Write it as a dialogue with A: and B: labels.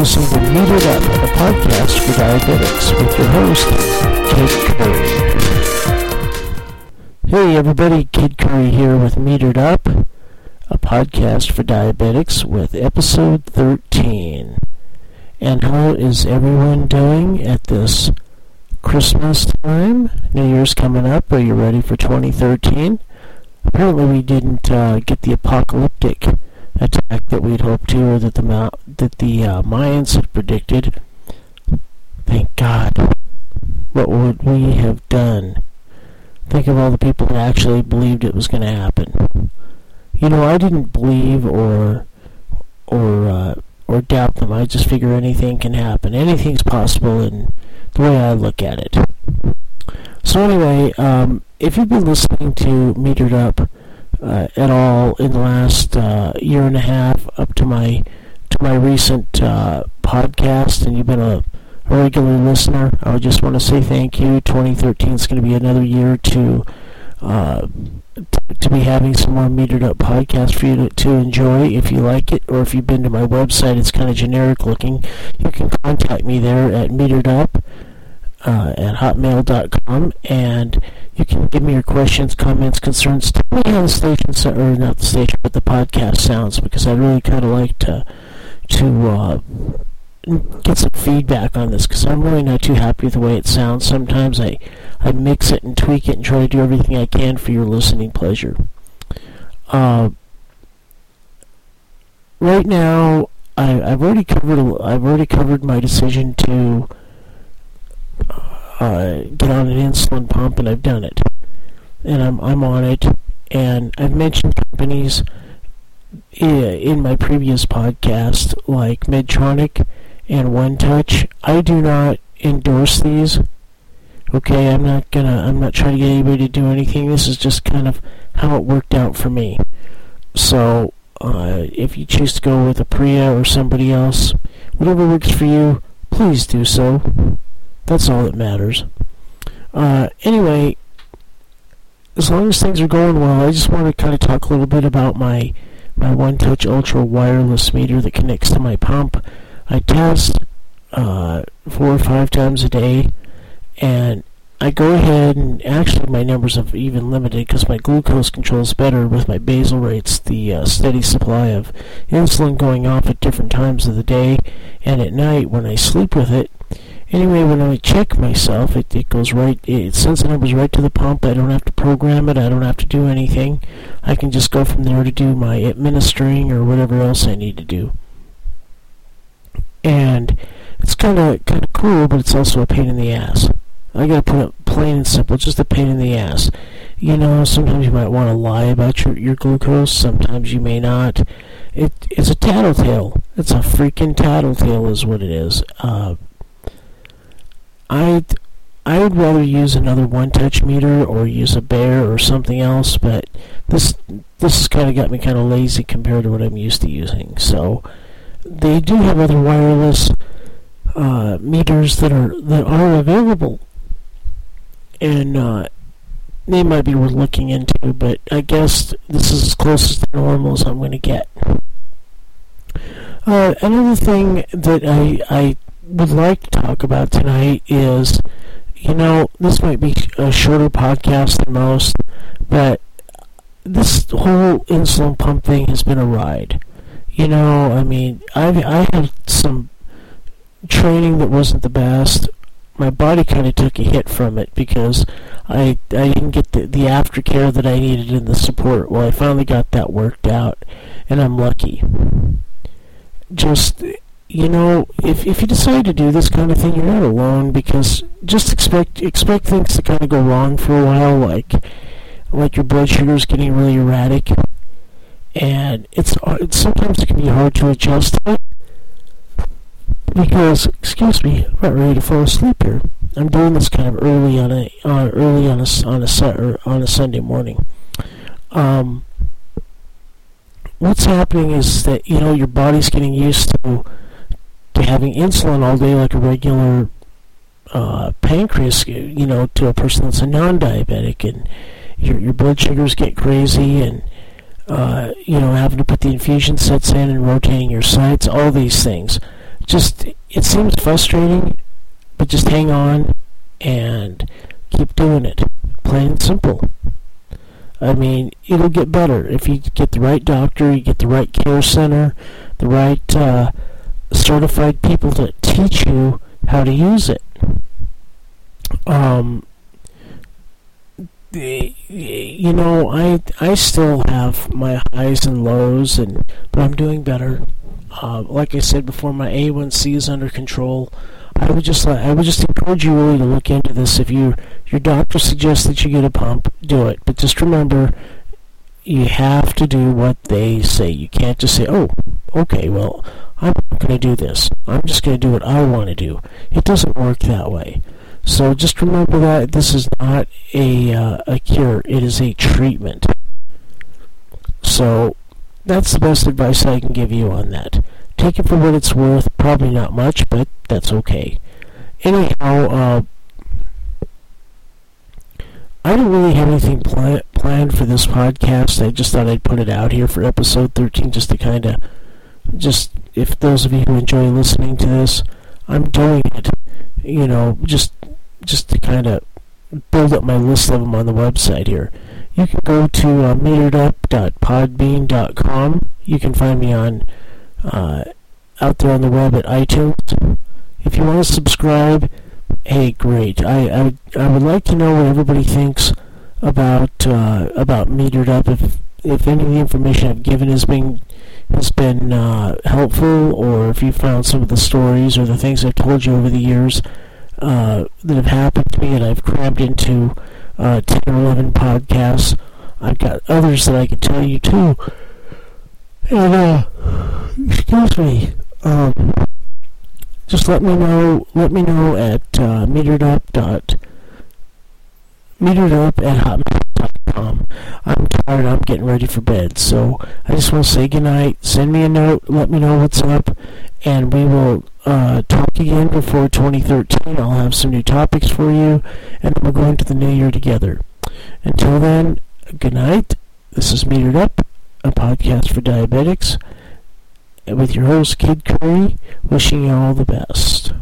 A: listening to Metered Up, a podcast for diabetics with your host, Kid Curry. Hey everybody, Kid Curry here with Metered Up, a podcast for diabetics with episode 13. And how is everyone doing at this Christmas time? New Year's coming up. Are you ready for 2013? Apparently we didn't uh, get the apocalyptic attack that we'd hoped to, or that the that the uh, Mayans had predicted. Thank God. What would we have done? Think of all the people that actually believed it was going to happen. You know, I didn't believe or or uh, or doubt them. I just figure anything can happen. Anything's possible in the way I look at it. So anyway, um, if you've been listening to Metered Up uh, at all in the last uh, year and a half up to my to my recent uh, podcast, and you've been a, regular listener, I would just want to say thank you. 2013 is going to be another year to uh, to be having some more metered up podcasts for you to, to, enjoy if you like it, or if you've been to my website, it's kind of generic looking. You can contact me there at metered up uh, at hotmail.com, and you can give me your questions, comments, concerns. Tell me how the station, or not the station, but the podcast sounds, because I really kind of like to to uh, get some feedback on this, because I'm really not too happy with the way it sounds. Sometimes I I mix it and tweak it and try to do everything I can for your listening pleasure. Uh, right now, I, have already covered. I've already covered my decision to uh, get on an insulin pump, and I've done it, and I'm I'm on it, and I've mentioned companies in my previous podcast like Medtronic and OneTouch. I do not endorse these. Okay, I'm not gonna. I'm not trying to get anybody to do anything. This is just kind of how it worked out for me. So, uh, if you choose to go with a Priya or somebody else, whatever works for you, please do so. That's all that matters. Uh, anyway, as long as things are going well, I just want to kind of talk a little bit about my my OneTouch Ultra wireless meter that connects to my pump. I test uh, four or five times a day, and I go ahead and actually my numbers have even limited because my glucose control is better with my basal rates, the uh, steady supply of insulin going off at different times of the day and at night when I sleep with it. Anyway, when I check myself, it, it goes right, it sends the numbers right to the pump. I don't have to program it. I don't have to do anything. I can just go from there to do my administering or whatever else I need to do. And it's kind of kind of cool, but it's also a pain in the ass. I gotta put it plain and simple, just a pain in the ass. You know, sometimes you might want to lie about your, your glucose, sometimes you may not. It it's a tattletale. It's a freaking tattletale, is what it is. Uh, I I would rather use another one-touch meter or use a Bayer or something else, but this this has kind of got me kind of lazy compared to what I'm used to using. So they do have other wireless uh, meters that are that are available, and uh, they might be worth looking into. But I guess this is as close to normal as I'm going to get. Uh, another thing that I I would like to talk about tonight is, you know, this might be a shorter podcast than most, but this whole insulin pump thing has been a ride. You know, I mean, I've I had some training that wasn't the best. My body kind of took a hit from it because I I didn't get the the aftercare that I needed and the support. Well, I finally got that worked out, and I'm lucky. Just you know, if if you decide to do this kind of thing, you're not alone because just expect expect things to kind of go wrong for a while, like like your blood sugar is getting really erratic, and it's, it's sometimes it can be hard to adjust to because excuse me, I'm not ready to fall asleep here. I'm doing this kind of early on a uh, early on a on a or on a Sunday morning. Um, what's happening is that you know your body's getting used to to having insulin all day like a regular uh, pancreas, you know, to a person that's a non-diabetic, and your your blood sugars get crazy, and uh, you know, having to put the infusion sets in and rotating your sites, all these things just it seems frustrating, but just hang on and keep doing it. Plain and simple. I mean, it'll get better if you get the right doctor, you get the right care center, the right uh, certified people to teach you how to use it. Um, you know, I I still have my highs and lows, and but I'm doing better. Uh, like I said before, my A1C is under control. I would just I would just encourage you really to look into this. If you your doctor suggests that you get a pump, do it. But just remember, you have to do what they say. You can't just say, "Oh, okay, well, I'm not going to do this. I'm just going to do what I want to do." It doesn't work that way. So just remember that this is not a uh, a cure. It is a treatment. So that's the best advice I can give you on that. Take it for what it's worth. Probably not much, but that's okay. Anyhow, uh, I don't really have anything pl- planned for this podcast. I just thought I'd put it out here for episode 13 just to kind of, just if those of you who enjoy listening to this, I'm doing it, you know, just just to kind of build up my list of them on the website here you can go to uh, meteredup.podbean.com. You can find me on uh, out there on the web at iTunes. If you want to subscribe, hey, great. I, I, I would like to know what everybody thinks about uh, about Metered Up. If if any of the information I've given is been has been uh, helpful, or if you found some of the stories or the things I've told you over the years uh, that have happened to me and I've crammed into uh, 10 or 11 podcasts. I've got others that I can tell you too. And, uh, excuse me, um, just let me know, let me know at, uh, dot, at hotmail.com. I'm tired, I'm getting ready for bed, so I just want to say goodnight, send me a note, let me know what's up, and we will uh, talk again before 2013. I'll have some new topics for you, and we'll go into the new year together. Until then, good night. This is Metered Up, a podcast for diabetics, with your host, Kid Curry, wishing you all the best.